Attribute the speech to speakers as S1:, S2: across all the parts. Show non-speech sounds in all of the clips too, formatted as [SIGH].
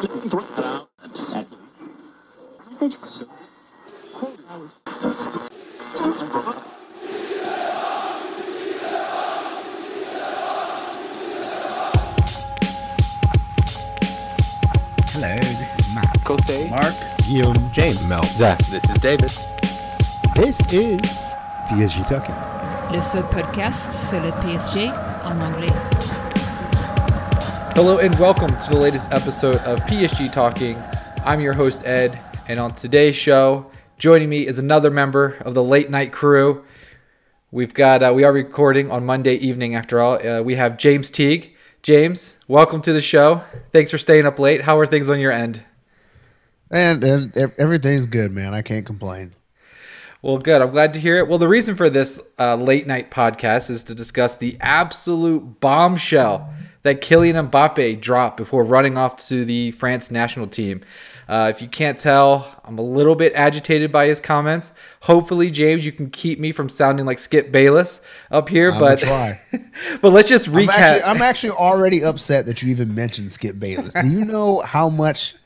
S1: Hello, this is Matt.
S2: Kosei.
S1: Mark.
S3: Guillaume, James, Mel,
S4: Zach.
S2: This is David.
S3: This is PSG Talking.
S5: Le seul podcast sur le PSG en anglais.
S6: Hello and welcome to the latest episode of PSG Talking. I'm your host Ed, and on today's show, joining me is another member of the late night crew. We've got uh, we are recording on Monday evening. After all, uh, we have James Teague. James, welcome to the show. Thanks for staying up late. How are things on your end?
S3: And, and everything's good, man. I can't complain.
S6: Well, good. I'm glad to hear it. Well, the reason for this uh, late night podcast is to discuss the absolute bombshell that Kylian Mbappe dropped before running off to the France national team. Uh, if you can't tell, I'm a little bit agitated by his comments. Hopefully, James, you can keep me from sounding like Skip Bayless up here.
S3: I'ma
S6: but
S3: try. [LAUGHS]
S6: but let's just
S3: I'm
S6: recap.
S3: actually, I'm actually already upset that you even mentioned Skip Bayless. Do you know how much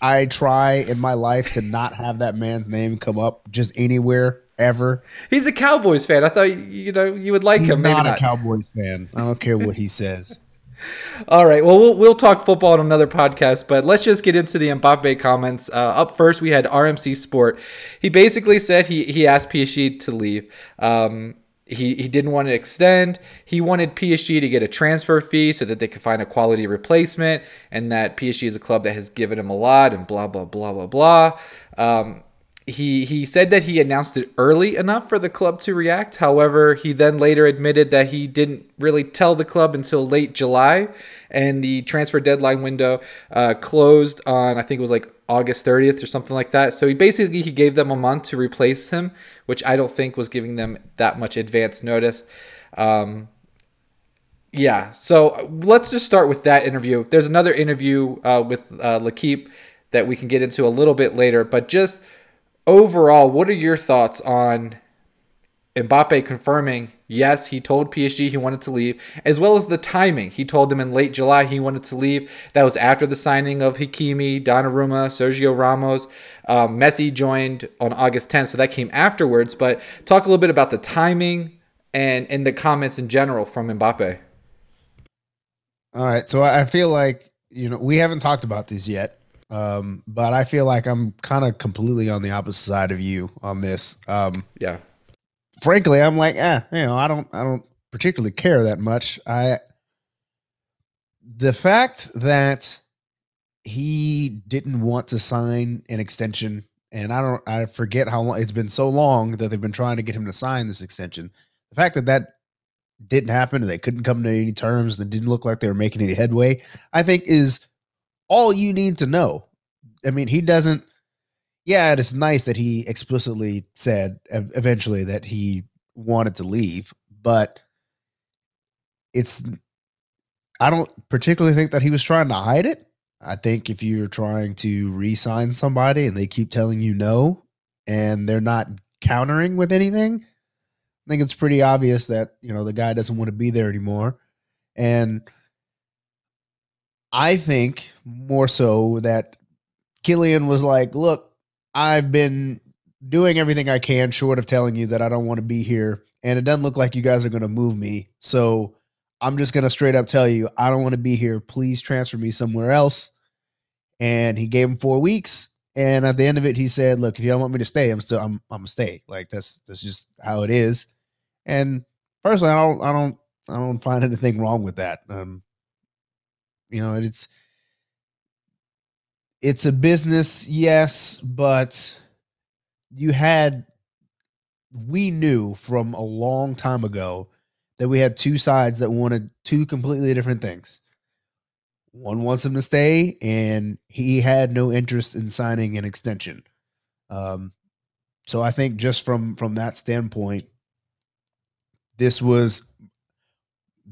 S3: I try in my life to not have that man's name come up just anywhere ever?
S6: He's a Cowboys fan. I thought you know you would like
S3: He's
S6: him.
S3: Not,
S6: not.
S3: a Cowboys fan. I don't care what he says. [LAUGHS]
S6: All right. Well, we'll we'll talk football on another podcast, but let's just get into the Mbappe comments. Uh, up first, we had RMC Sport. He basically said he he asked PSG to leave. Um, he, he didn't want to extend. He wanted PSG to get a transfer fee so that they could find a quality replacement, and that PSG is a club that has given him a lot, and blah blah blah blah blah. Um, he he said that he announced it early enough for the club to react. However, he then later admitted that he didn't really tell the club until late July, and the transfer deadline window uh, closed on I think it was like August 30th or something like that. So he basically he gave them a month to replace him, which I don't think was giving them that much advance notice. Um, yeah, so let's just start with that interview. There's another interview uh, with uh, L'Equipe that we can get into a little bit later, but just overall, what are your thoughts on Mbappe confirming yes, he told PSG he wanted to leave, as well as the timing. He told them in late July he wanted to leave. That was after the signing of Hakimi, Donnarumma, Sergio Ramos. Um, Messi joined on August 10th, so that came afterwards. But talk a little bit about the timing and and the comments in general from Mbappe.
S3: All right. So I feel like, you know, we haven't talked about this yet. Um, but I feel like I'm kind of completely on the opposite side of you on this. Um,
S6: Yeah.
S3: frankly, I'm like, eh, you know, I don't, I don't particularly care that much. I, the fact that he didn't want to sign an extension, and I don't, I forget how long it's been so long that they've been trying to get him to sign this extension. The fact that that didn't happen and they couldn't come to any terms that didn't look like they were making any headway, I think is all you need to know. I mean, he doesn't yeah, it's nice that he explicitly said eventually that he wanted to leave, but it's I don't particularly think that he was trying to hide it. I think if you're trying to re-sign somebody and they keep telling you no and they're not countering with anything, I think it's pretty obvious that, you know, the guy doesn't want to be there anymore. And I think more so that Kylian was like, look, I've been doing everything I can short of telling you that I don't want to be here. And it doesn't look like you guys are going to move me. So I'm just going to straight up tell you, I don't want to be here. Please transfer me somewhere else. And he gave him four weeks. And at the end of it, he said, look, if you don't want me to stay, I'm still, I'm, I'm gonna stay. Like that's, that's just how it is. And personally, I don't, I don't, I don't find anything wrong with that. Um, you know, it's, it's a business, yes, but you had we knew from a long time ago that we had two sides that wanted two completely different things. One wants him to stay, and he had no interest in signing an extension. Um, so I think just from from that standpoint, this was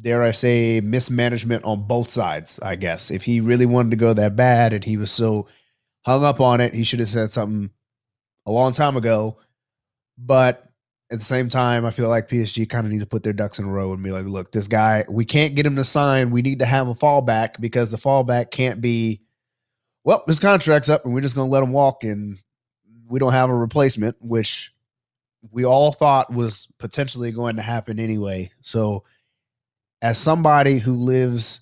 S3: dare I say, mismanagement on both sides, I guess. If he really wanted to go that bad and he was so hung up on it, he should have said something a long time ago. But at the same time, I feel like PSG kind of need to put their ducks in a row and be like, look, this guy, we can't get him to sign. We need to have a fallback because the fallback can't be well, his contract's up and we're just going to let him walk and we don't have a replacement, which we all thought was potentially going to happen anyway. So, as somebody who lives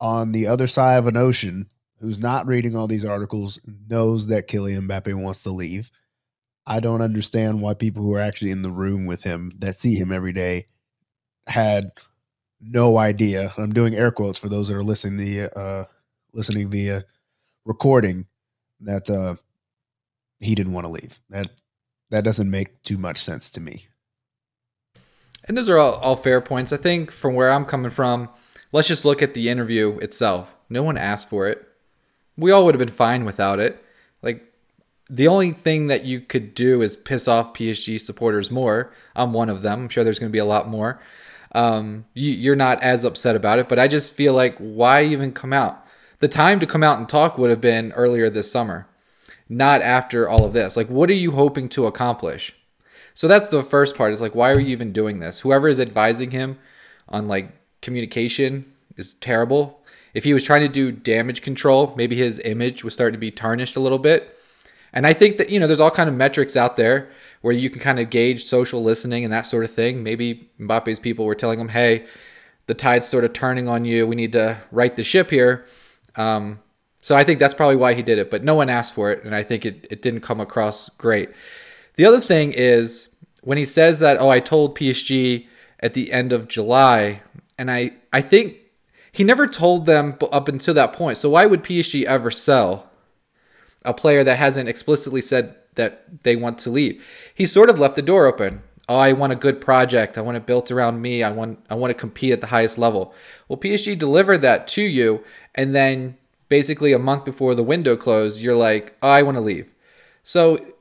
S3: on the other side of an ocean, who's not reading all these articles, knows that Kylian Mbappe wants to leave. I don't understand why people who are actually in the room with him that see him every day had no idea. I'm doing air quotes for those that are listening the uh, listening via recording that uh, he didn't want to leave. That that doesn't make too much sense to me.
S6: And those are all, all fair points. I think from where I'm coming from, let's just look at the interview itself. No one asked for it. We all would have been fine without it. Like the only thing that you could do is piss off PSG supporters more. I'm one of them. I'm sure there's going to be a lot more. Um, you, you're not as upset about it, but I just feel like why even come out? The time to come out and talk would have been earlier this summer, not after all of this. Like, what are you hoping to accomplish? So that's the first part. It's like, why are you even doing this? Whoever is advising him on like communication is terrible. If he was trying to do damage control, maybe his image was starting to be tarnished a little bit. And I think that, you know, there's all kind of metrics out there where you can kind of gauge social listening and that sort of thing. Maybe Mbappe's people were telling him, hey, the tide's sort of turning on you. We need to right the ship here. Um, so I think that's probably why he did it, but no one asked for it. And I think it, it didn't come across great. The other thing is when he says that, oh, I told PSG at the end of July, and I, I think he never told them up until that point. So why would PSG ever sell a player that hasn't explicitly said that they want to leave. He sort of left the door open. Oh, I want a good project. I want it built around me. I want I want to compete at the highest level. Well, PSG delivered that to you, and then basically a month before the window closed, you're like, oh, I want to leave. So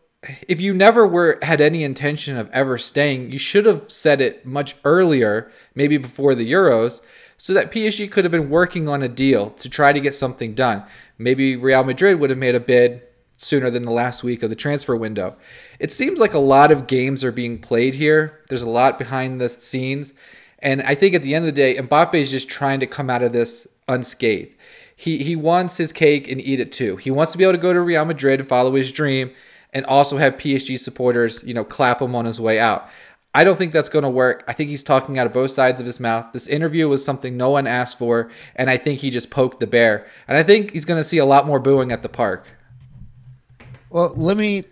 S6: if you never were had any intention of ever staying, you should have said it much earlier, maybe before the Euros, so that PSG could have been working on a deal to try to get something done. Maybe Real Madrid would have made a bid sooner than the last week of the transfer window. It seems like a lot of games are being played here. There's a lot behind the scenes. And I think at the end of the day, Mbappe is just trying to come out of this unscathed. He, he wants his cake and eat it too. He wants to be able to go to Real Madrid and follow his dream and also have PSG supporters, you know, clap him on his way out. I don't think that's going to work. I think he's talking out of both sides of his mouth. This interview was something no one asked for, and I think he just poked the bear. And I think he's going to see a lot more booing at the park.
S3: Well, let me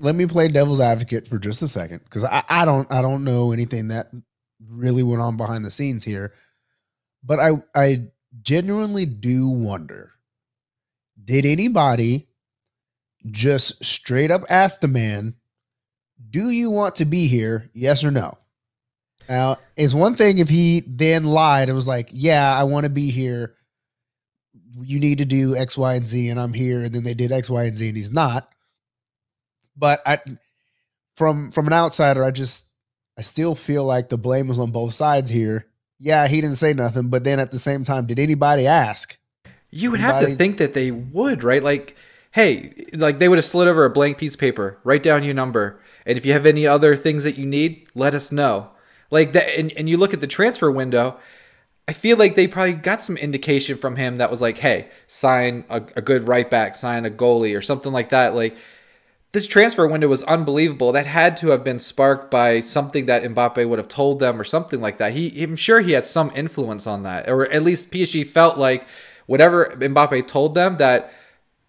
S3: let me play devil's advocate for just a second because I, I don't I don't know anything that really went on behind the scenes here, but I I genuinely do wonder did anybody just straight up ask the man do you want to be here? Yes or no? Now, it's one thing if he then lied and was like, yeah, I want to be here. You need to do X, Y, and Z, and I'm here. And then they did X, Y, and Z, and he's not. But I, from from an outsider, I just I still feel like the blame was on both sides here. Yeah, he didn't say nothing, but then at the same time, did anybody ask?
S6: You would anybody? have to think that they would, right? Like, hey, like they would have slid over a blank piece of paper, write down your number and if you have any other things that you need, let us know. Like that, and, and you look at the transfer window, I feel like they probably got some indication from him that was like, hey, sign a, a good right back, sign a goalie, or something like that. Like, this transfer window was unbelievable. That had to have been sparked by something that Mbappe would have told them or something like that. He, I'm sure he had some influence on that, or at least PSG felt like whatever Mbappe told them that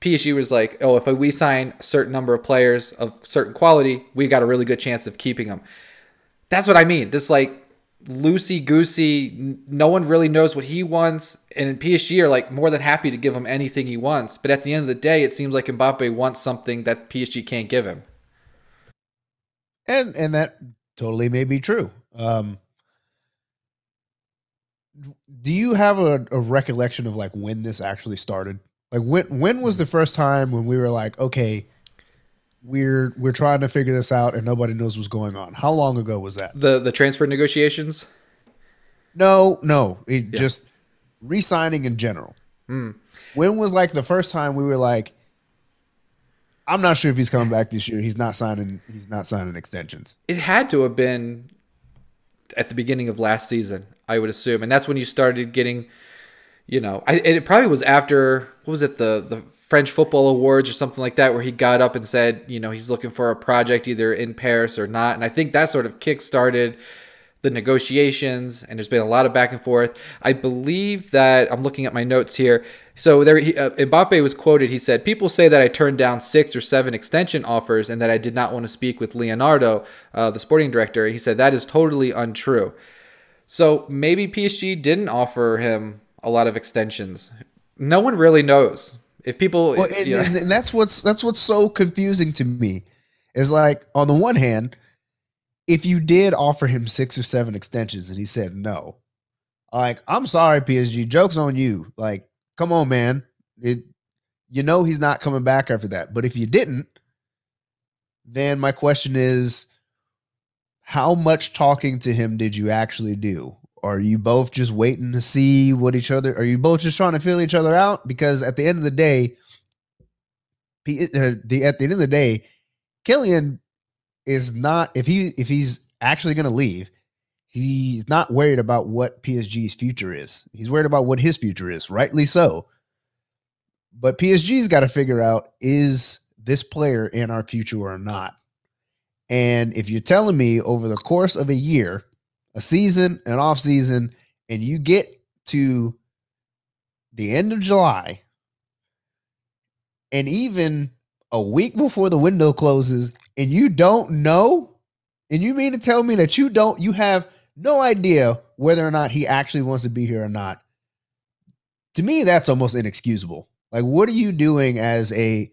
S6: PSG was like, oh, if we sign a certain number of players of certain quality, we got a really good chance of keeping them. That's what I mean. This like loosey goosey, no one really knows what he wants, and PSG are like more than happy to give him anything he wants. But at the end of the day, it seems like Mbappe wants something that PSG can't give him.
S3: And and that totally may be true. Um, do you have a, a recollection of like when this actually started? Like when when was the first time when we were like, okay, we're we're trying to figure this out and nobody knows what's going on? How long ago was that?
S6: The the transfer negotiations?
S3: No, no, it yeah. just re-signing in general.
S6: Mm.
S3: When was like the first time we were like, I'm not sure if he's coming back this year. He's not signing. He's not signing extensions.
S6: It had to have been at the beginning of last season, I would assume, and that's when you started getting you know, I, it probably was after what was it the the French football awards or something like that, where he got up and said, you know, he's looking for a project either in Paris or not, and I think that sort of kick started the negotiations, and there's been a lot of back and forth. I believe that I'm looking at my notes here. So there, he, uh, Mbappe was quoted. He said, "People say that I turned down six or seven extension offers, and that I did not want to speak with Leonardo, uh, the sporting director." He said that is totally untrue. So maybe PSG didn't offer him a lot of extensions. No one really knows. If people,
S3: well, and, and, and that's what's that's what's so confusing to me is like on the one hand if you did offer him six or seven extensions and he said no, like I'm sorry, PSG, jokes on you. Like, come on, man. It you know he's not coming back after that. But if you didn't, then my question is how much talking to him did you actually do? Are you both just waiting to see what each other are you both just trying to feel each other out? Because at the end of the day, uh, the at the end of the day, Kylian is not if he if he's actually going to leave, he's not worried about what PSG's future is. He's worried about what his future is, rightly so. But PSG's got to figure out is this player in our future or not. And if you're telling me over the course of a year, a season, an off season, and you get to the end of July, and even a week before the window closes and you don't know, and you mean to tell me that you don't, you have no idea whether or not he actually wants to be here or not. To me, that's almost inexcusable. Like, what are you doing as a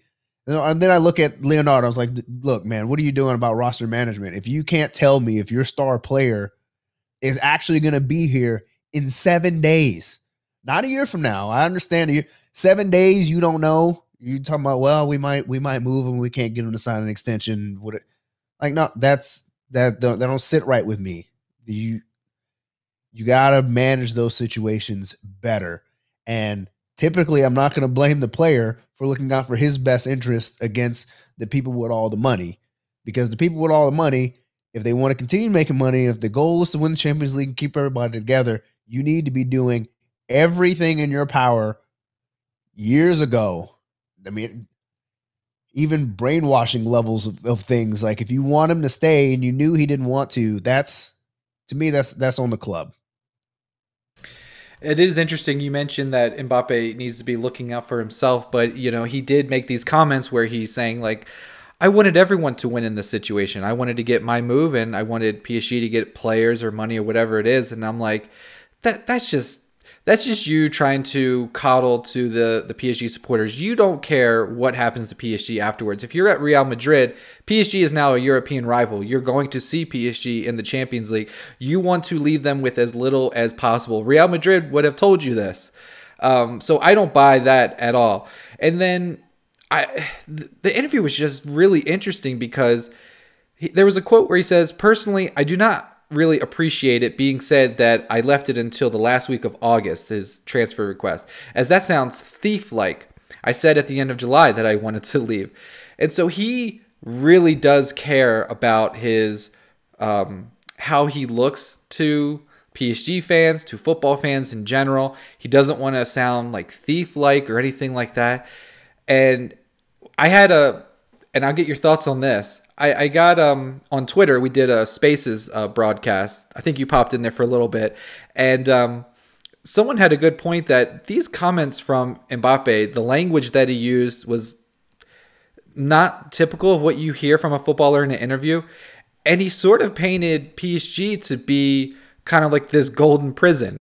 S3: and then I look at Leonardo. I was like, look, man, what are you doing about roster management? If you can't tell me if your star player is actually going to be here in seven days, not a year from now, I understand you. Seven days, you don't know. You talking about well we might we might move him we can't get him to sign an extension what like no that's that don't that don't sit right with me. You you got to manage those situations better. And typically i'm not to blame the player for looking out for his best interest against the people with all the money because the people with all the money if they want to continue making money if the goal is to win the champions league and keep everybody together you need to be doing everything in your power years ago I mean, even brainwashing levels of, of things. Like if you want him to stay and you knew he didn't want to, that's to me that's that's on the club.
S6: It is interesting. You mentioned that Mbappe needs to be looking out for himself, but you know he did make these comments where he's saying like, "I wanted everyone to win in this situation. I wanted to get my move, and I wanted PSG to get players or money or whatever it is." And I'm like, that that's just that's just you trying to coddle to the, the PSG supporters. You don't care what happens to PSG afterwards. If you're at Real Madrid, PSG is now a European rival. You're going to see PSG in the Champions League. You want to leave them with as little as possible. Real Madrid would have told you this. Um, so I don't buy that at all. And then I, the interview was just really interesting because he, there was a quote where he says, "Personally, I do not really appreciate it being said that I left it until the last week of August, his transfer request, as that sounds thief like. I said at the end of July that I wanted to leave. And so he really does care about his um, how he looks to PSG fans, to football fans in general. He doesn't want to sound like thief like or anything like that. And I had a, and I'll get your thoughts on this. I, I got um on Twitter. We did a Spaces uh, broadcast. I think you popped in there for a little bit, and um, someone had a good point that these comments from Mbappe, the language that he used was not typical of what you hear from a footballer in an interview, and he sort of painted PSG to be kind of like this golden prison.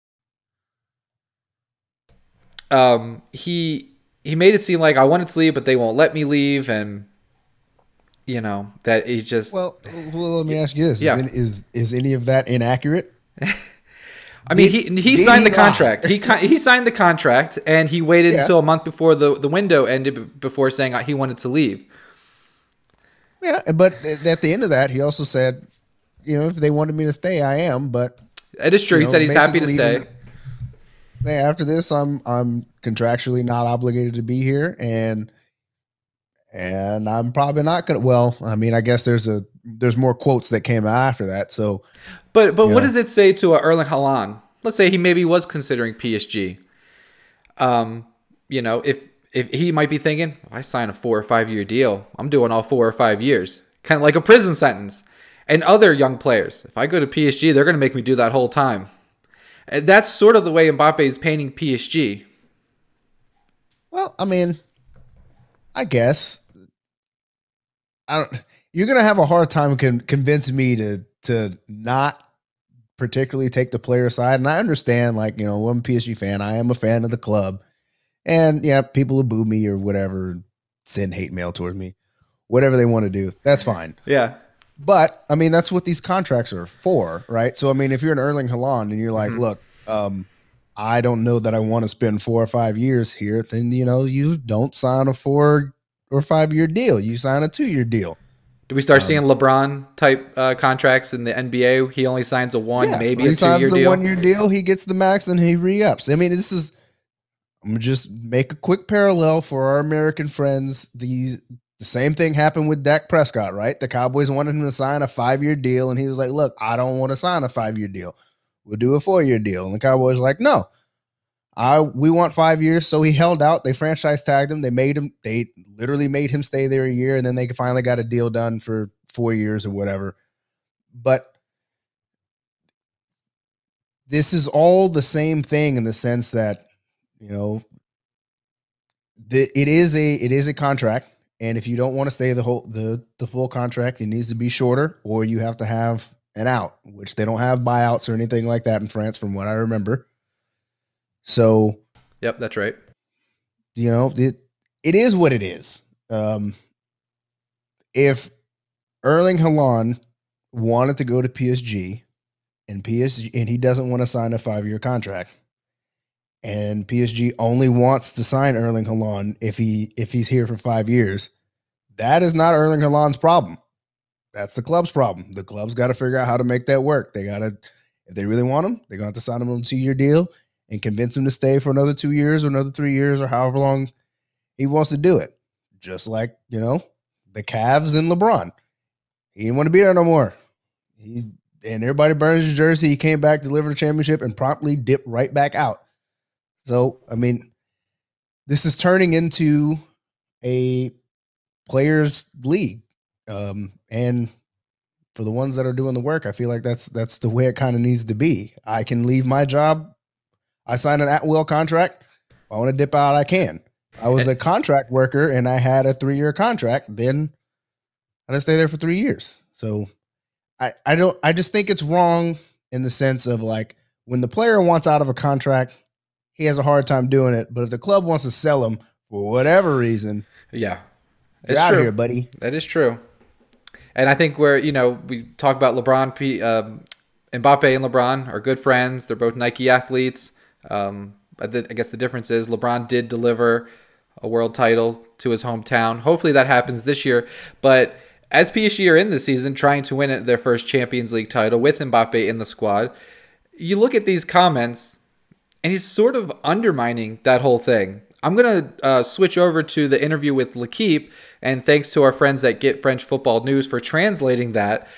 S6: Um, he he made it seem like I wanted to leave, but they won't let me leave, and you know that he's just
S3: well, well let me ask you this yeah. is, is, is any of that inaccurate [LAUGHS]
S6: I mean, did, he he signed he the contract. he he signed the contract, and he waited yeah. until a month before the, the window ended before saying uh, he wanted to leave.
S3: Yeah, but at the end of that, he also said, you know, if they wanted me to stay, I am. But
S6: it is true. He know, said he's happy to stay.
S3: After this, I'm I'm contractually not obligated to be here, and and I'm probably not gonna. Well, I mean, I guess there's a there's more quotes that came after that. So,
S6: but but what know. does it say to a Erling Haaland? Let's say he maybe was considering PSG. Um, you know, if if he might be thinking, if I sign a four or five year deal, I'm doing all four or five years, kind of like a prison sentence. And other young players, if I go to PSG, they're going to make me do that whole time. And that's sort of the way Mbappe is painting PSG.
S3: Well, I mean, I guess I don't. You're gonna have a hard time con- convincing me to to not particularly take the player side, and I understand. Like you know, I'm a PSG fan. I am a fan of the club, and yeah, people who boo me or whatever send hate mail towards me, whatever they want to do, that's fine.
S6: Yeah.
S3: But I mean, that's what these contracts are for, right? So I mean, if you're an Erling Haaland and you're like,
S6: Mhm.
S3: look, um, I don't know that I want to spend four or five years here, then you know you don't sign a four or five year deal. You sign a two year deal.
S6: Do we start
S3: Um,
S6: seeing LeBron type uh, contracts in the NBA? He only signs a one,
S3: Yeah,
S6: maybe
S3: he
S6: two year
S3: signs a
S6: deal.
S3: one year deal. He gets the max and he re ups. I mean, this is. I'm just make a quick parallel for our American friends. These the same thing happened with Dak Prescott, right? The Cowboys wanted him to sign a five year deal, and he was like, "Look, I don't want to sign a five year deal. We'll do a four year deal." And the Cowboys like, "No, I we want five years." So he held out. They franchise tagged him. They made him. They literally made him stay there a year, and then they finally got a deal done for four years or whatever. But this is all the same thing in the sense that you know the, it is a it is a contract and if you don't want to stay the whole the the full contract it needs to be shorter or you have to have an out which they don't have buyouts or anything like that in France from what I remember so
S6: Yep, that's right.
S3: you know it it is what it is um if Erling Haaland wanted to go to PSG and PSG and he doesn't want to sign a 5-year contract and PSG only wants to sign Erling Haaland if he if he's here for 5 years that is not Erling Haaland's problem that's the club's problem the club's got to figure out how to make that work they got to if they really want him they're going to have to sign him on a 2-year deal and convince him to stay for another 2 years or another 3 years or however long he wants to do it. Just like, you know, the Cavs and LeBron. He didn't want to be there no more. He and everybody burns his jersey. He came back, delivered a championship, and promptly dipped right back out. So, I mean, this is turning into a players league. Um, and for the ones that are doing the work, I feel like that's that's the way it kind of needs to be. I can leave my job. I sign an at will contract. If I want to dip out, I can. I was a [LAUGHS] contract worker and I had a three year contract. Then I to stay there for three years. So I, I don't I just think it's wrong in the sense of like when the player wants out of a contract, he has a hard time doing it. But if the club wants to sell him for whatever reason,
S6: Yeah.
S3: get
S6: It's
S3: out of here, buddy.
S6: That is true. And I think where, you know, we talk about LeBron, P, um, Mbappe and LeBron are good friends. They're both Nike athletes. Um, I, th- I guess the difference is LeBron did deliver a world title to his hometown. Hopefully that happens this year. But as PSG are in the season trying to win their first Champions League title with Mbappe in the squad, you look at these comments and he's sort of undermining that whole thing. I'm going to uh, switch over to the interview with L'Equipe, and thanks to our friends at Get French Football News for translating that.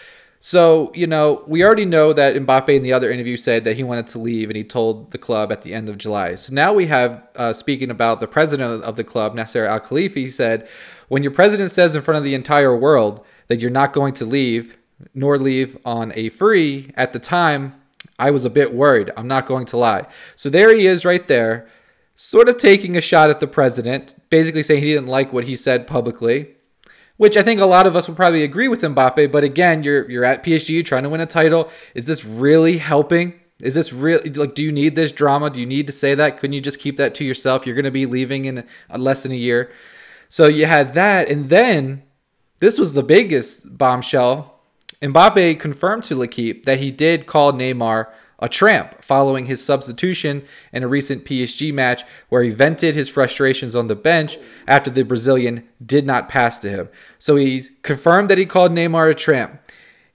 S6: So, you know, we already know that Mbappe in the other interview said that he wanted to leave and he told the club at the end of July. So now we have, uh, speaking about the president of the club, Nasser Al Khelaifi, said, When your president says in front of the entire world that you're not going to leave, nor leave on a free, at the time, I was a bit worried. I'm not going to lie. So there he is right there, sort of taking a shot at the president, basically saying he didn't like what he said publicly, which I think a lot of us would probably agree with Mbappe. But again, you're you're at PSG, you're trying to win a title. Is this really helping? Is this really like? Do you need this drama? Do you need to say that? Couldn't you just keep that to yourself? You're going to be leaving in less than a year. So you had that, and then this was the biggest bombshell. Mbappe confirmed to L'Equipe that he did call Neymar a tramp following his substitution in a recent PSG match where he vented his frustrations on the bench after the Brazilian did not pass to him. So he confirmed that he called Neymar a tramp.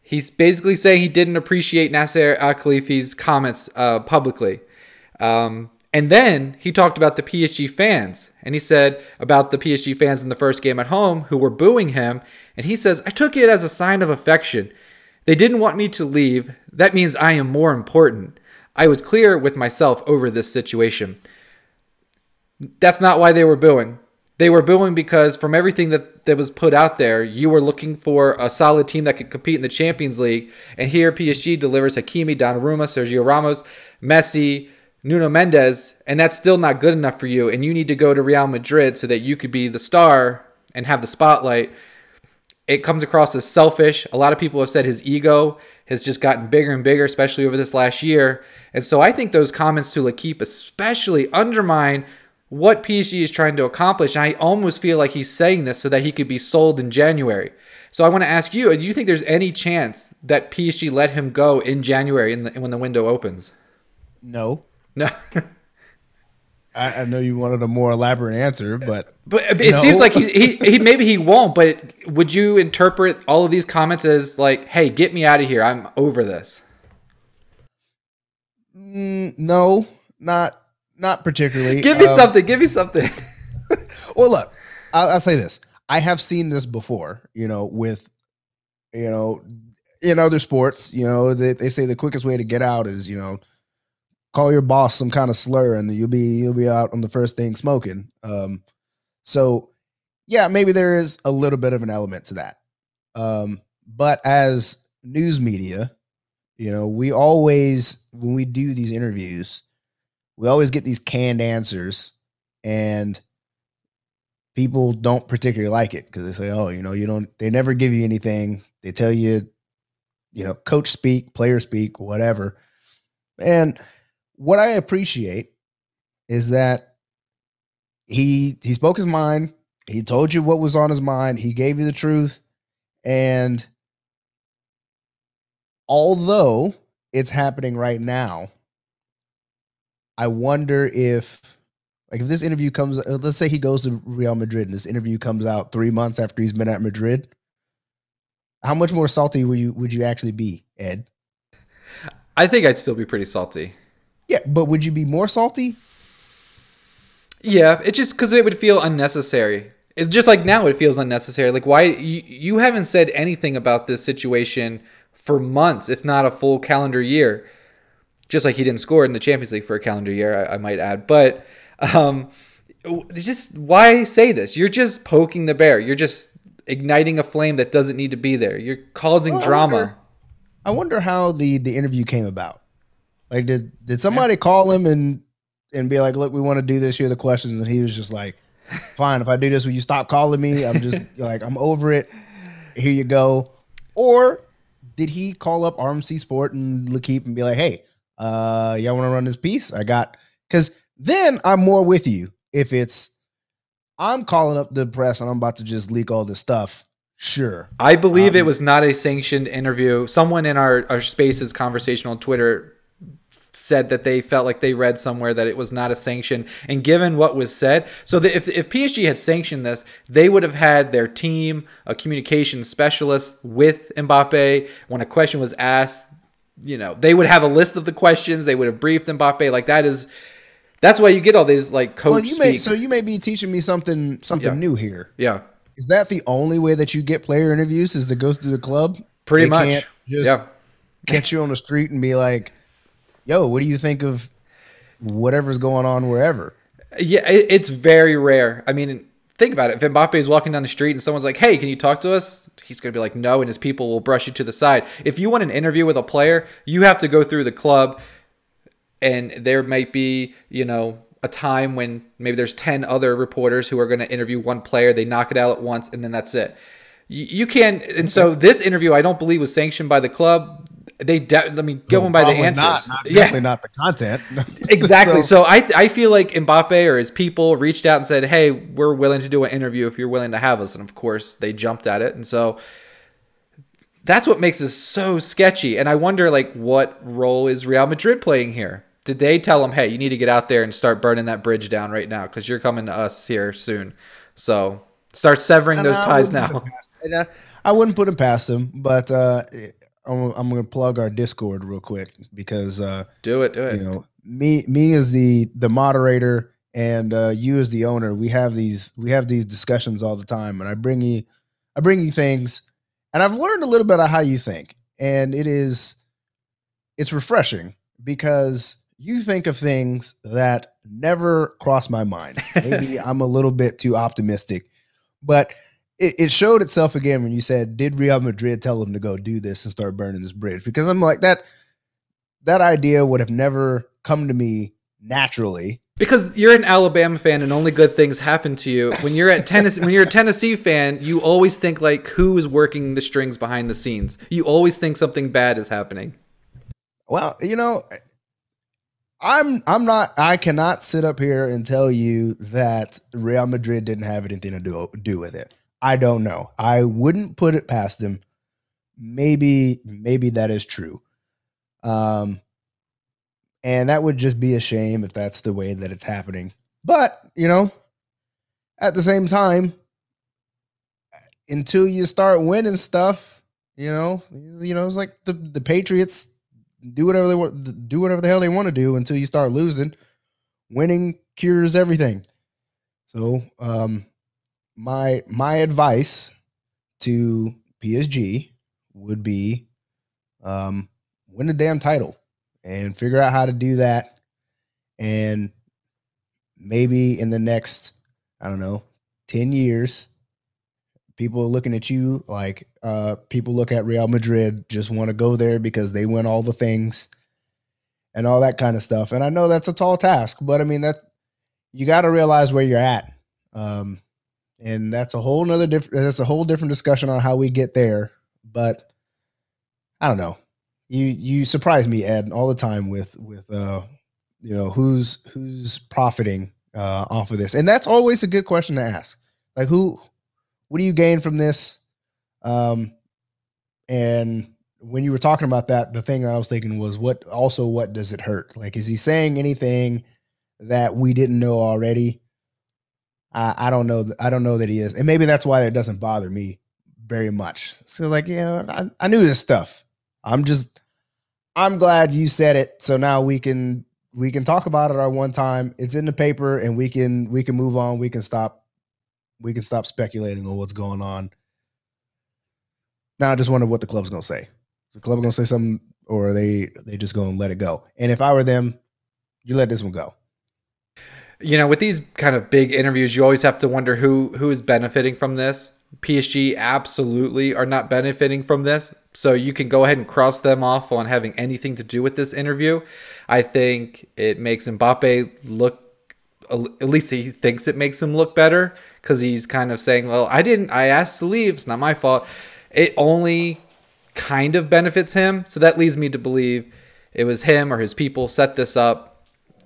S6: He's basically saying he didn't appreciate Nasser Al Khelaifi's comments uh, publicly. Um, and then he talked about the PSG fans. And he said about the PSG fans in the first game at home who were booing him. And he says, I took it as a sign of affection. They didn't want me to leave. That means I am more important. I was clear with myself over this situation. That's not why they were booing. They were booing because from everything that, that was put out there, you were looking for a solid team that could compete in the Champions League. And here PSG delivers Hakimi, Donnarumma, Sergio Ramos, Messi, Nuno Mendes, and that's still not good enough for you. And you need to go to Real Madrid so that you could be the star and have the spotlight. It comes across as selfish. A lot of people have said his ego has just gotten bigger and bigger, especially over this last year. And so I think those comments to L'Equipe especially undermine what PSG is trying to accomplish. And I almost feel like he's saying this so that he could be sold in January. So I want to ask you: Do you think there's any chance that PSG let him go in January in the, when the window opens?
S3: No.
S6: No.
S3: I, I know you wanted a more elaborate answer, but
S6: But it
S3: No.
S6: seems like he, [LAUGHS] he, he maybe he won't. But would you interpret all of these comments as like, "Hey, get me out of here. I'm over this."
S3: mm, no, not not particularly.
S6: Give me
S3: Um,
S6: something. Give me something. [LAUGHS]
S3: Well, look, I'll, I'll say this: I have seen this before. You know, with you know, in other sports, you know, they, they say the quickest way to get out is you know, call your boss some kind of slur, and you'll be you'll be out on the first thing smoking. Um, so yeah, maybe there is a little bit of an element to that. Um, but as news media, you know, we always when we do these interviews, we always get these canned answers, and people don't particularly like it because they say, "Oh, you know, you don't." They never give you anything. They tell you, you know, coach speak, player speak, whatever. And what I appreciate is that he he spoke his mind. He told you what was on his mind. He gave you the truth, and although it's happening right now, I wonder if like if this interview comes uh, let's say he goes to Real Madrid and this interview comes out 3 months after he's been at Madrid, how much more salty would you would you actually be, Ed?
S6: I think I'd still be pretty salty.
S3: Yeah, but would you be more salty?
S6: Yeah, it's just because it would feel unnecessary. It's just like now it feels unnecessary. Like why you you haven't said anything about this situation for months, if not a full calendar year. Just like he didn't score in the Champions League for a calendar year, I, I might add. But um, it's just why say this? You're just poking the bear. You're just igniting a flame that doesn't need to be there. You're causing
S3: Well, I
S6: drama.
S3: wonder- I wonder how the the interview came about. Like did did somebody call him and and be like, "Look, we want to do this. Here are the questions," and he was just like, "Fine, if I do this, will you stop calling me? I'm just [LAUGHS] like I'm over it. Here you go." Or did he call up RMC Sport and L'Equipe and be like, "Hey, uh, y'all want to run this piece? I got." Because then I'm more with you. If it's I'm calling up the press and I'm about to just leak all this stuff. Sure,
S6: I believe it
S3: Um,
S6: was not a sanctioned interview. Someone in our, our spaces conversation on Twitter said that they felt like they read somewhere that it was not a sanction. And given what was said, so if, if PSG had sanctioned this, they would have had their team, a communication specialist with Mbappe. When a question was asked, you know, they would have a list of the questions. They would have briefed Mbappe. Like that is, that's why you get all these like coach
S3: well, you may
S6: speak.
S3: so you may be teaching me something something
S6: Yeah.
S3: new here.
S6: yeah,
S3: Is that the only way that you get player interviews? Is to go through the club?
S6: pretty
S3: They
S6: much.
S3: can't just
S6: yeah.
S3: catch you on the street and be like, "Yo, what do you think of whatever's going on wherever?"
S6: Yeah, it, it's very rare. I mean, think about it. If Mbappe is walking down the street and someone's like, "Hey, can you talk to us?" He's going to be like, "No," and his people will brush you to the side. If you want an interview with a player, you have to go through the club, and there might be, you know, a time when maybe there's ten other reporters who are going to interview one player. They knock it out at once, and then that's it. You, you can, and so this interview, I don't believe was sanctioned by the club. They, de- let me going by the answers.
S3: Not, not,
S6: yeah,
S3: Definitely not the content. [LAUGHS]
S6: Exactly.
S3: So-
S6: So, I I feel like Mbappe or his people reached out and said, "Hey, we're willing to do an interview if you're willing to have us." And of course, they jumped at it. And so that's what makes this so sketchy. And I wonder like what role is Real Madrid playing here? Did they tell him, "Hey, you need to get out there and start burning that bridge down right now cuz you're coming to us here soon." So, start severing
S3: And
S6: those
S3: I
S6: ties now.
S3: and I, I wouldn't put him past him, but uh, I'm, I'm going to plug our Discord real quick because uh,
S6: Do it, do it.
S3: you know me me as the the moderator and uh, you as the owner we have these we have these discussions all the time and i bring you i bring you things and i've learned a little bit of how you think and it is it's refreshing because you think of things that never cross my mind. [LAUGHS] Maybe I'm a little bit too optimistic, but it, it showed itself again when you said, "Did Real Madrid tell them to go do this and start burning this bridge?" Because I'm like that. That idea would have never come to me naturally.
S6: Because you're an Alabama fan and only good things happen to you. When you're at Tennessee, when you're a Tennessee fan, you always think like who is working the strings behind the scenes. You always think something bad is happening.
S3: Well, you know, I'm I'm not I cannot sit up here and tell you that Real Madrid didn't have anything to do do with it. I don't know. I wouldn't put it past him. Maybe maybe that is true. Um and that would just be a shame if that's the way that it's happening. But, you know, at the same time until you start winning stuff, you know, you know, it's like the the Patriots do whatever they want, do whatever the hell they want to do until you start losing. Winning cures everything. So, um, my my advice to PSG would be, um, win a damn title and figure out how to do that, and maybe in the next, I don't know, ten years, people are looking at you like uh, people look at Real Madrid, just want to go there because they win all the things and all that kind of stuff. And I know that's a tall task, but I mean that you got to realize where you're at. Um, and that's a whole nother different. That's a whole different discussion on how we get there. But I don't know. You you surprise me, Ed, all the time with with uh, you know who's who's profiting uh, off of this, and that's always a good question to ask. Like who, what do you gain from this? Um, and when you were talking about that, the thing that I was thinking was, what also what does it hurt? Like, is he saying anything that we didn't know already? I, I don't know. I don't know that he is, and maybe that's why it doesn't bother me very much. So, like, you know, I, I knew this stuff. I'm just, I'm glad you said it. So now we can we can talk about it our one time. It's in the paper, and we can we can move on. We can stop. We can stop speculating on what's going on now I just wonder what the club's gonna say. Is the club gonna say something, or are they they just gonna let it go? And if I were them, you let this one go.
S6: You know, with these kind of big interviews, you always have to wonder who who is benefiting from this. PSG absolutely are not benefiting from this. So you can go ahead and cross them off on having anything to do with this interview. I think it makes Mbappe look at least he thinks it makes him look better because he's kind of saying, "Well, I didn't. I asked to leave. It's not my fault." it only kind of benefits him. So that leads me to believe it was him or his people set this up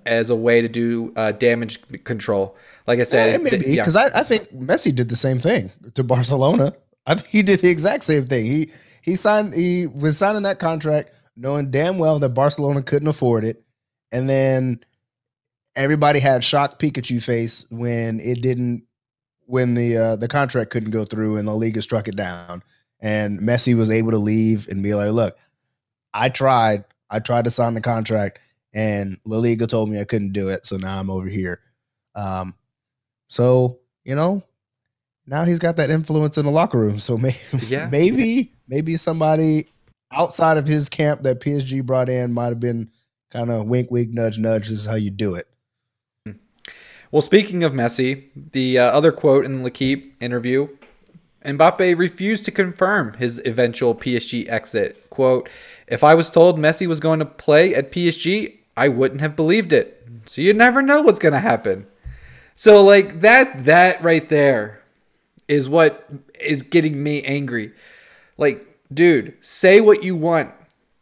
S6: as a way to do uh, damage control. Like I said,
S3: yeah, maybe because yeah. I, I think Messi did the same thing to Barcelona. I think he did the exact same thing. He he signed he was signing that contract knowing damn well that Barcelona couldn't afford it, and then everybody had shocked Pikachu face when it didn't when the uh, the contract couldn't go through and the Liga struck it down and Messi was able to leave and be like, "Look, I tried. I tried to sign the contract, and La Liga told me I couldn't do it. So now I'm over here." Um, so you know, now he's got that influence in the locker room. So maybe, yeah. [LAUGHS] maybe, maybe somebody outside of his camp that PSG brought in might have been kind of wink, wink, nudge, nudge. This is how you do it.
S6: Well, speaking of Messi, the uh, other quote in the L'Equipe interview Mbappe refused to confirm his eventual PSG exit. Quote, if I was told Messi was going to play at PSG, I wouldn't have believed it. So you never know what's going to happen. So like that that right there is what is getting me angry. Like, dude, say what you want.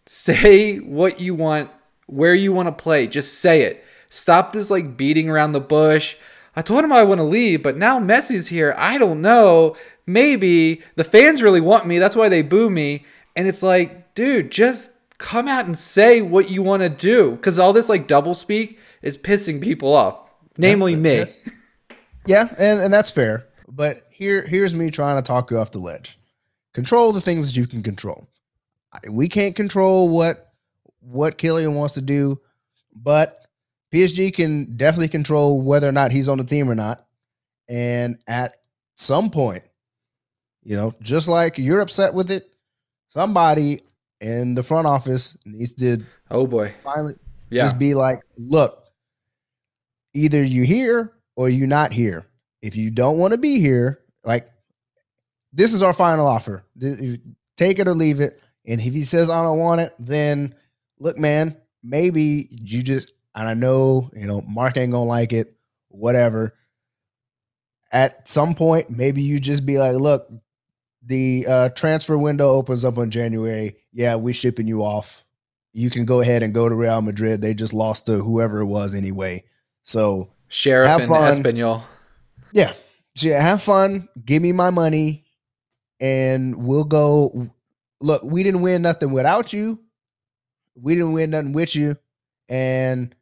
S6: Say what you want, where you want to play. Just say it. Stop this like beating around the bush. I told him I want to leave, but now Messi's here. I don't know maybe the fans really want me. That's why they boo me. And it's like, dude, just come out and say what you want to do. Because all this like double speak is pissing people off, namely me.
S3: yeah, and, and that's fair. But here here's me trying to talk you off the ledge. Control the things that you can control. We can't control what what Kylian wants to do, but PSG can definitely control whether or not he's on the team or not. And at some point, you know, just like you're upset with it, somebody in the front office needs to
S6: oh boy
S3: finally
S6: Yeah.
S3: Just be like, look, either you here or you not here. If you don't want to be here, like this is our final offer. Take it or leave it. And if he says I don't want it, then look, man, maybe you just and I know you know Mark ain't gonna like it, whatever. At some point, maybe you just be like, look, the uh, transfer window opens up on January. Yeah, we shipping you off. You can go ahead and go to Real Madrid. They just lost to whoever it was anyway. So
S6: Sheriff
S3: Have fun.
S6: Espanol.
S3: yeah, yeah, have fun. Give me my money, and we'll go. Look, we didn't win nothing without you. We didn't win nothing with you, and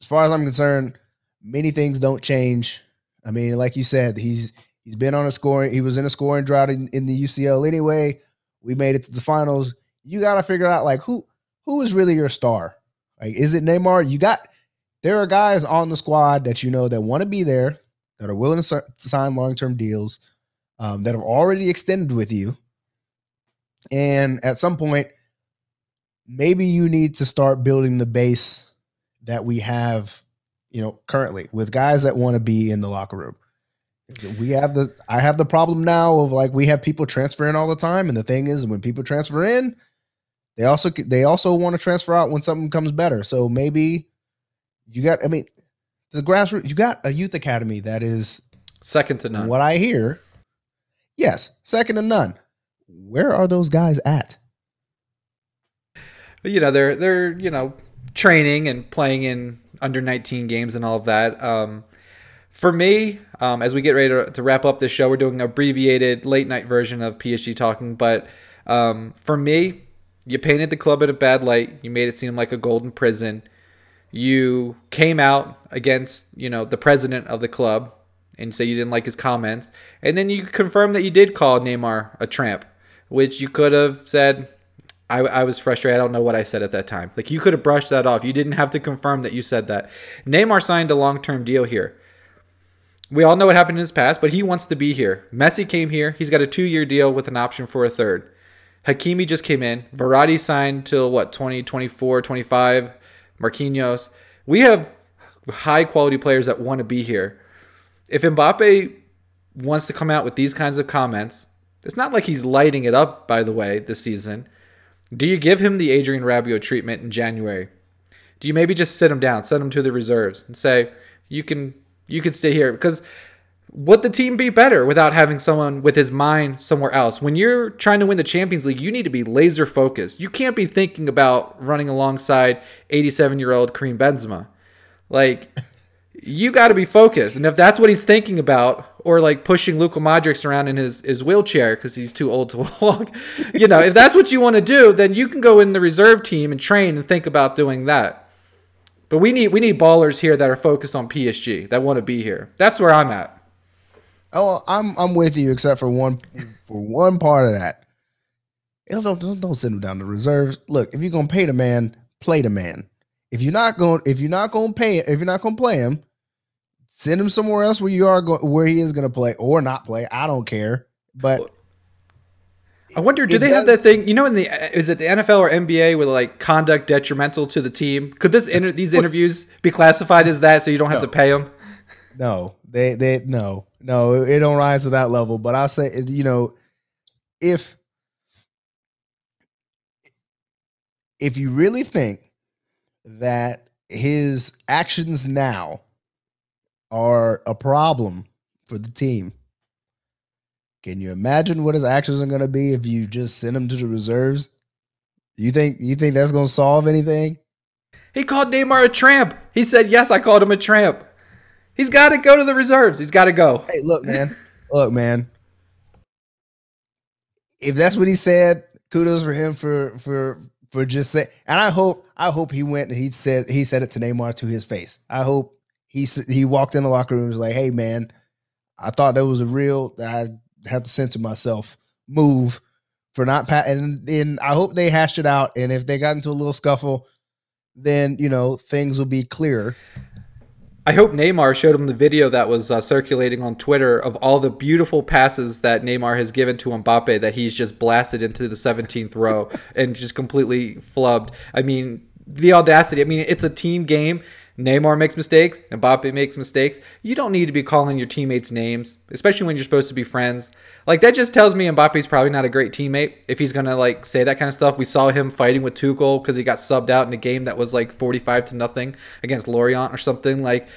S3: as far as I'm concerned, many things don't change. I mean, like you said, he's he's been on a scoring. He was in a scoring drought in, in the UCL anyway. We made it to the finals. You got to figure out like who who is really your star. Like, is it Neymar? You got there are guys on the squad that you know that want to be there, that are willing to sign long term deals, um, that have already extended with you. And at some point, maybe you need to start building the base that we have, you know, currently with guys that want to be in the locker room. We have the I have the problem now of like we have people transferring all the time, and the thing is, when people transfer in, they also they also want to transfer out when something comes better. So maybe you got I mean the grassroots you got a youth academy that is
S6: Second to none.
S3: what I hear. Yes, second to none. Where are those guys at?
S6: you know they're they're you know training and playing in under 19 games and all of that um for me um, as we get ready to, to wrap up this show we're doing an abbreviated late night version of psg talking but um, for me you painted the club in a bad light you made it seem like a golden prison you came out against you know the president of the club and say you didn't like his comments and then you confirmed that you did call neymar a tramp which you could have said I, I was frustrated. I don't know what I said at that time. Like you could have brushed that off. You didn't have to confirm that you said that. Neymar signed a long term deal here. We all know what happened in his past, but he wants to be here. Messi came here. He's got a two year deal with an option for a third. Hakimi just came in. Verratti signed till what, 2024, 25. Marquinhos. We have high quality players that want to be here. If Mbappe wants to come out with these kinds of comments, it's not like he's lighting it up, by the way, this season. Do you give him the Adrien Rabiot treatment in January? Do you maybe just sit him down, send him to the reserves, and say you can you can stay here because would the team be better without having someone with his mind somewhere else? When you're trying to win the Champions League, you need to be laser focused. You can't be thinking about running alongside 87 year old Karim Benzema. Like [LAUGHS] you got to be focused. And if that's what he's thinking about, or like pushing Luka Modric around in his, his wheelchair because he's too old to [LAUGHS] walk, you know, if that's what you want to do, then you can go in the reserve team and train and think about doing that. But we need we need ballers here that are focused on PSG that want to be here. That's where I'm at.
S3: Oh, I'm I'm with you, except for one for one part of that. Don't, don't don't send him down to reserves. Look, if you're gonna pay the man, play the man. If you're not going, if you're not gonna pay, if you're not gonna play him, send him somewhere else where you are going, where he is gonna play or not play. I don't care. But
S6: I wonder, do they have that thing? You know, in the is it the NFL or NBA with like conduct detrimental to the team? Could this inter- these [LAUGHS] interviews be classified as that so you don't have
S3: No.
S6: to pay them?
S3: no, they they no no it don't rise to that level. But I'll say, you know, if if you really think that his actions now are a problem for the team, can you imagine what his actions are going to be if you just send him to the reserves? You think you think that's going to solve anything?
S6: He called Neymar a tramp. He said, "Yes, I called him a tramp." He's got to go to the reserves. He's got to go.
S3: Hey, look, man. look, man. If that's what he said, kudos for him for for for just saying. And I hope I hope he went and he said he said it to Neymar to his face. I hope he he walked in the locker room and was like, "Hey, man, I thought that was a real. I have to censor myself move for not pat." And and I hope they hashed it out. And if they got into a little scuffle, then you know things will be clearer.
S6: I hope Neymar showed him the video that was uh, circulating on Twitter of all the beautiful passes that Neymar has given to Mbappe that he's just blasted into the 17th row [LAUGHS] and just completely flubbed. I mean, the audacity. I mean, it's a team game. Neymar makes mistakes, Mbappe makes mistakes. You don't need to be calling your teammates names, especially when you're supposed to be friends. Like that just tells me Mbappe's probably not a great teammate if he's gonna like say that kind of stuff. We saw him fighting with Tuchel because he got subbed out in a game that was like 45 to nothing against Lorient or something. Like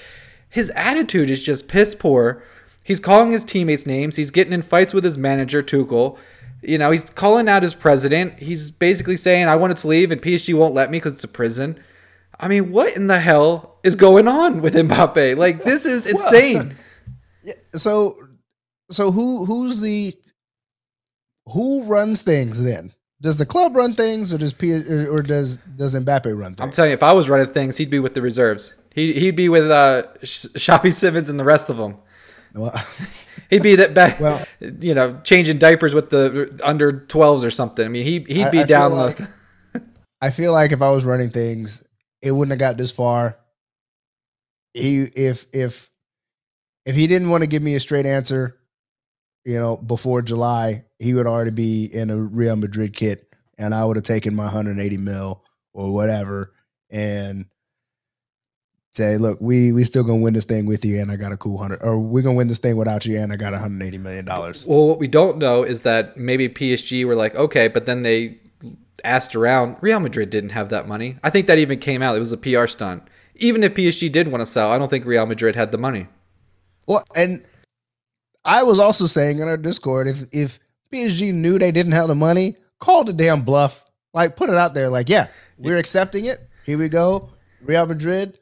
S6: his attitude is just piss poor. He's calling his teammates names. He's getting in fights with his manager Tuchel. You know, he's calling out his president. He's basically saying, "I wanted to leave, and PSG won't let me because it's a prison." I mean, what in the hell is going on with Mbappe? Like, this is insane. [LAUGHS]
S3: Yeah, so so who who's the who runs things then? Does the club run things, or does P, or does does Mbappe run things?
S6: I'm telling you, if I was running things, he'd be with the reserves. He he'd be with uh, Xavi Simons and the rest of them.
S3: Well, [LAUGHS]
S6: He'd be that back, [LAUGHS]
S3: Well-
S6: you know, changing diapers with the under 12s or something. I mean, he he'd be
S3: I feel
S6: down
S3: like-
S6: the.
S3: I feel like if I was running things, it wouldn't have got this far. He if if if he didn't want to give me a straight answer, you know, before July, he would already be in a Real Madrid kit, and I would have taken my 180 mil or whatever, and say, look, we we still gonna win this thing with you, and I got a cool hundred, or we're gonna win this thing without you, and I got 180 million dollars.
S6: Well, what we don't know is that maybe PSG were like, okay, but then they asked around. Real Madrid didn't have that money. I think that even came out. It was a PR stunt. Even if PSG did want to sell, I don't think Real Madrid had the money.
S3: Well, and I was also saying in our Discord, if if PSG knew they didn't have the money, call the damn bluff. Like put it out there. Like, yeah, we're accepting it. Here we go. Real Madrid,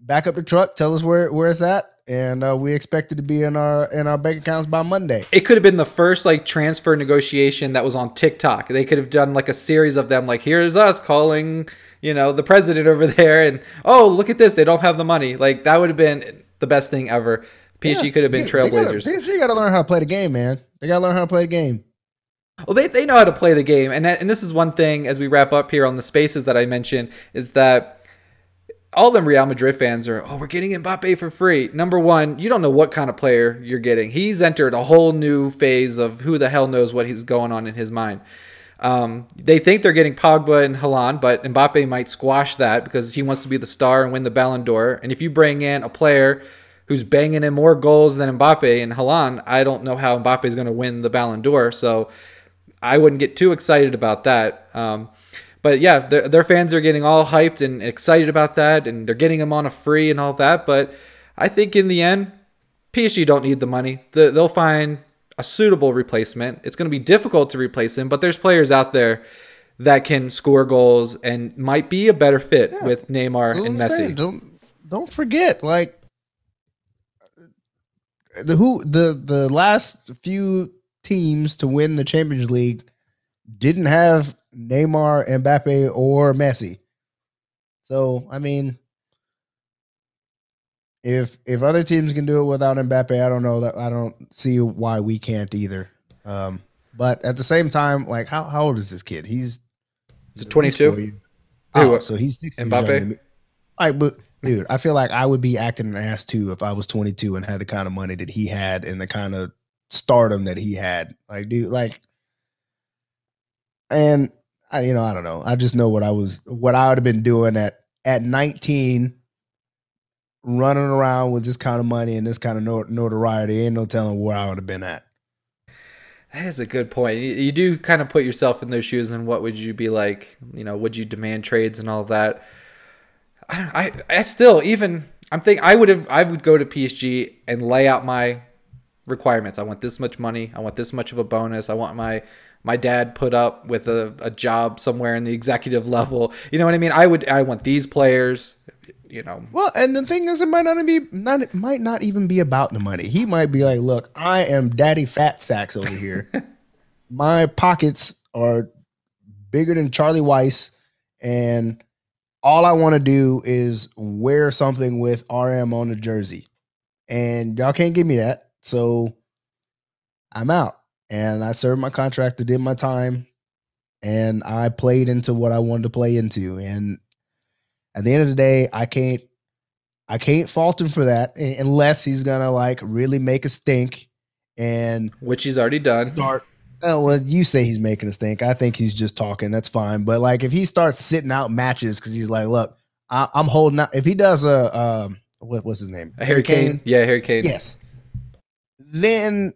S3: back up the truck. Tell us where where it's at, and uh, we expected to be in our in our bank accounts by Monday.
S6: It could have been the first like transfer negotiation that was on TikTok. They could have done like a series of them. Like, here's us calling, you know, the president over [LAUGHS] there, and oh, look at this. They don't have the money. Like that would have been the best thing ever. PSG
S3: Yeah,
S6: could have been
S3: they- they gotta-
S6: trailblazers.
S3: PSG got to learn how to play the game, man. They got to learn how to play the game.
S6: Well, they, they know how to play the game, and that, and this is one thing as we wrap up here on the spaces that I mentioned is that all them Real Madrid fans are, oh, we're getting Mbappe for free. Number one, you don't know what kind of player you're getting. He's entered a whole new phase of who the hell knows what he's going on in his mind. Um, they think they're getting Pogba and Haaland, but Mbappe might squash that because he wants to be the star and win the Ballon d'Or. And if you bring in a player who's banging in more goals than Mbappe and Haaland, I don't know how Mbappe is going to win the Ballon d'Or. So I wouldn't get too excited about that. Um, but yeah, their, their fans are getting all hyped and excited about that, and they're getting him on a free and all that. But I think in the end, PSG don't need the money. The, they'll find a suitable replacement. It's going to be difficult to replace him, but there's players out there that can score goals and might be a better fit with Neymar and Messi.
S3: saying. Don't don't forget, like the who the the last few teams to win the Champions League didn't have Neymar, Mbappe, or Messi. So I mean, if if other teams can do it without Mbappe, I don't know that I don't see why we can't either. Um, but at the same time, like how how old is this kid? He's
S6: Is it
S3: at least
S6: 22?
S3: four Oh, so he's
S6: Mbappe?
S3: Like, but dude, I feel like I would be acting an ass too if I was 22 and had the kind of money that he had and the kind of stardom that he had. Like, dude, like, and I, you know, I don't know. I just know what I was, what I would have been doing at at 19, running around with this kind of money and this kind of notoriety. Ain't no telling where I would have been at.
S6: That is a good point. You, do kind of put yourself in those shoes, and what would you be like? You know, would you demand trades and all of that? I, I, I still even I'm thinking I would have I would go to PSG and lay out my requirements. I want this much money. I want this much of a bonus. I want my my dad put up with a, a job somewhere in the executive level. You know what I mean? I would I want these players. You know,
S3: Well, and the thing is, it might not be not it might not even be about the money. He might be like, "Look, I am Daddy Fat Sacks over here. [LAUGHS] My pockets are bigger than Charlie Weis, and all I want to do is wear something with RM on the jersey, and y'all can't give me that. So I'm out, and I served my contract. I did my time, and I played into what I wanted to play into, and at the end of the day, I can't I can't fault him for that unless he's gonna like really make a stink and
S6: which he's already done.
S3: start Oh, well, you say he's making a stink. I think he's just talking. That's fine. But like, if he starts sitting out matches because he's like, look, I, am holding out. If he does a, um, what, what's his name?
S6: A Harry Kane? Yeah, Harry Kane.
S3: Yes. Then,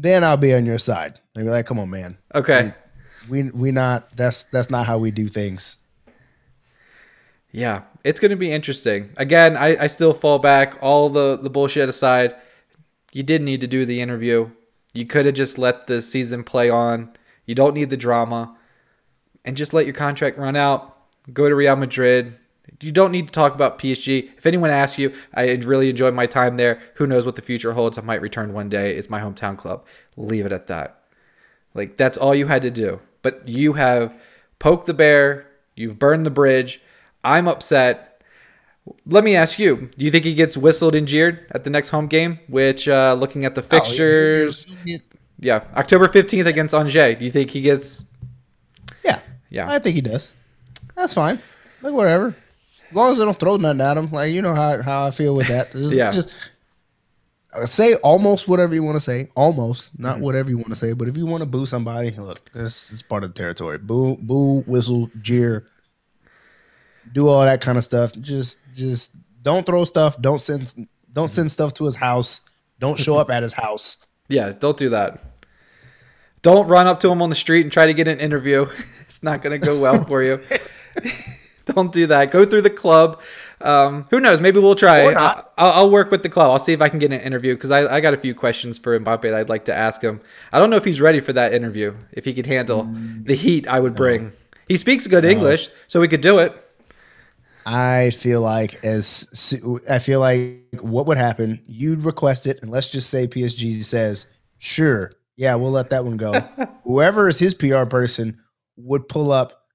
S3: then I'll be on your side. I'll be like, come on, man.
S6: Okay.
S3: We, we, we not. That's that's not how we do things.
S6: Yeah, it's going to be interesting. Again, I, I still fall back. All the the bullshit aside, you did need to do the interview. You could have just let the season play on. You don't need the drama. And just let your contract run out. Go to Real Madrid. You don't need to talk about PSG. If anyone asks you, I really enjoyed my time there. Who knows what the future holds? I might return one day. It's my hometown club. Leave it at that. Like, that's all you had to do. But you have poked the bear. You've burned the bridge. I'm upset let me ask you: Do you think he gets whistled and jeered at the next home game? Which, uh, looking at the fixtures, oh, yeah, yeah, October fifteenth against Angers. Do you think he gets?
S3: Yeah,
S6: yeah,
S3: I think he does. That's fine. Like whatever, as long as they don't throw nothing at him. Like you know how how I feel with that. [LAUGHS] Just,
S6: yeah.
S3: Just say almost whatever you want to say. Almost, not mm-hmm. whatever you want to say. But if you want to boo somebody, look, this is part of the territory. Boo, boo, whistle, jeer do all that kind of stuff. Just just don't throw stuff. Don't send don't send stuff to his house. Don't show up at his house. [LAUGHS]
S6: Yeah, don't do that. Don't run up to him on the street and try to get an interview. [LAUGHS] It's not going to go well for you. [LAUGHS] don't do that. Go through the club. Um, who knows? Maybe we'll try. I'll, I'll, work with the club. I'll see if I can get an interview because I, I, got a few questions for Mbappe that I'd like to ask him. I don't know if he's ready for that interview. If he could handle mm, the heat I would bring. No. He speaks good no. English, so we could do it.
S3: I feel like as I feel like what would happen, you'd request it, and let's just say PSG says, "Sure, yeah, we'll let that one go." [LAUGHS] Whoever is his PR person would pull up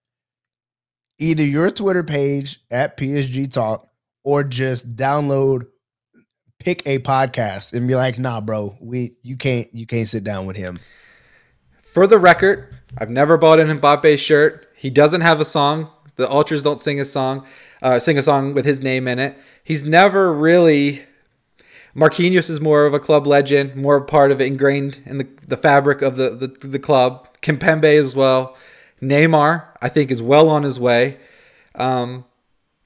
S3: either your Twitter page at PSG Talk or just download, pick a podcast, and be like, "Nah, bro, we you can't you can't sit down with him."
S6: For the record, I've never bought an Mbappe shirt. He doesn't have a song. The Ultras don't sing a song uh, sing a song with his name in it. He's never really. Marquinhos is more of a club legend, more part of it ingrained in the, the fabric of the, the, the club. Kimpembe as well. Neymar, I think, is well on his way. Um,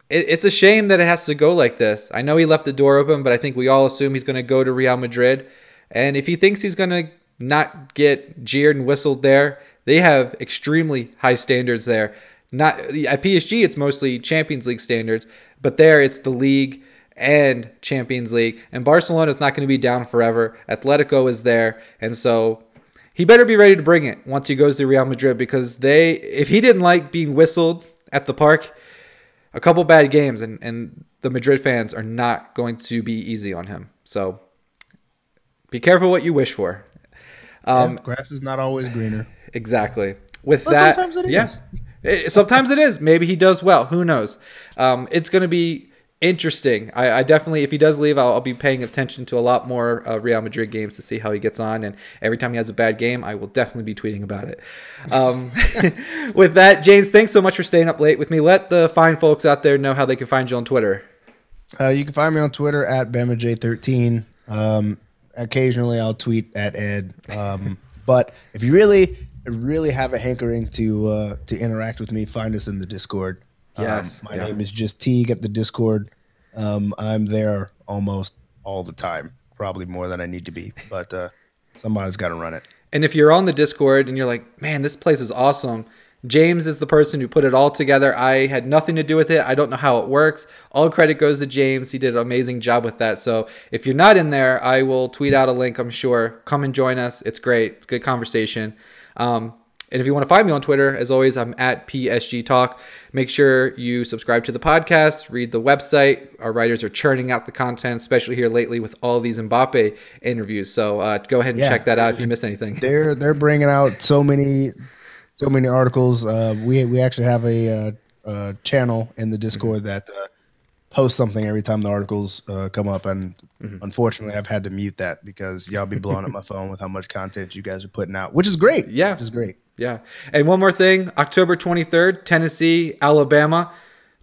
S6: it, it's a shame that it has to go like this. I know he left the door open, but I think we all assume he's going to go to Real Madrid. And if he thinks he's going to not get jeered and whistled there, they have extremely high standards there. Not at PSG, it's mostly Champions League standards, but there it's the league and Champions League. And Barcelona is not going to be down forever. Atletico is there, and so he better be ready to bring it once he goes to Real Madrid because they, if he didn't like being whistled at the park, a couple bad games, and and the Madrid fans are not going to be easy on him. So be careful what you wish for.
S3: Um, yeah, grass is not always greener.
S6: Exactly. With well, that, sometimes it yeah. It, sometimes it is. Maybe he does well. Who knows? Um, it's going to be interesting. I, I, definitely, if he does leave, I'll, I'll, be paying attention to a lot more uh, Real Madrid games to see how he gets on. And every time he has a bad game, I will definitely be tweeting about it. Um, [LAUGHS] with that, James, thanks so much for staying up late with me. Let the fine folks out there know how they can find you on Twitter.
S3: Uh, you can find me on Twitter at BamaJ13. Um, occasionally, I'll tweet at Ed. Um, [LAUGHS] but if you really really have a hankering to uh, to interact with me, find us in the Discord.
S6: Um, yes,
S3: um, my yeah. name is just Teague at the Discord. Um, I'm there almost all the time, probably more than I need to be, but uh, somebody's got to run it.
S6: And if you're on the Discord and you're like, man, this place is awesome. James is the person who put it all together. I had nothing to do with it. I don't know how it works. All credit goes to James. He did an amazing job with that. So if you're not in there, I will tweet out a link, I'm sure. Come and join us. It's great. It's good conversation. Um, and if you want to find me on Twitter, as always, I'm at PSG Talk. Make sure you subscribe to the podcast, read the website. Our writers are churning out the content, especially here lately with all these Mbappe interviews. So uh, go ahead and yeah. check that out if you missed anything. [LAUGHS]
S3: They're they're bringing out so many so many articles. Uh, we we actually have a uh, uh channel in the Discord mm-hmm. that uh, post something every time the articles uh, come up, and mm-hmm. unfortunately, I've had to mute that because y'all be blowing up my [LAUGHS] phone with how much content you guys are putting out, which is great.
S6: Yeah,
S3: which is great.
S6: Yeah, and one more thing: October twenty third, Tennessee, Alabama.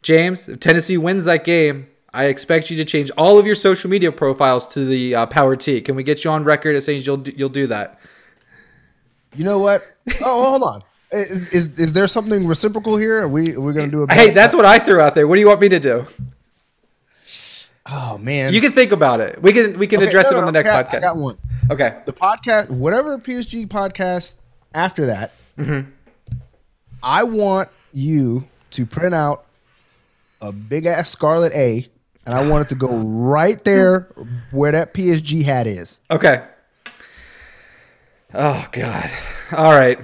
S6: James, if Tennessee wins that game, I expect you to change all of your social media profiles to the uh, Power T. Can we get you on record as saying you'll you'll do that?
S3: You know what? Oh, hold on. Is, is is there something reciprocal here? Are we are we gonna do a?
S6: Hey, that's what I threw out there. What do you want me to do?
S3: Oh man,
S6: You can think about it. We can we can
S3: Okay,
S6: address
S3: no,
S6: it on the next
S3: got-
S6: podcast.
S3: I got one.
S6: Okay.
S3: the podcast, whatever PSG podcast after that,
S6: Mm-hmm.
S3: I want you to print out a big ass Scarlet A, and I want it to go right there where that PSG hat is.
S6: Okay. Oh God. All right.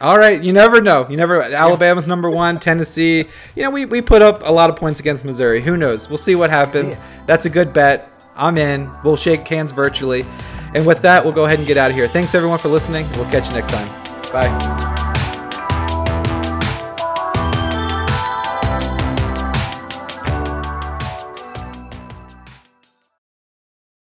S6: All right. You never know. You never. Alabama's number one. Tennessee. You know we we put up a lot of points against Missouri. Who knows? We'll see what happens.
S3: Yeah.
S6: That's a good bet. I'm in. We'll shake hands virtually. And with that, we'll go ahead and get out of here. Thanks everyone for listening. We'll catch you next time. Bye.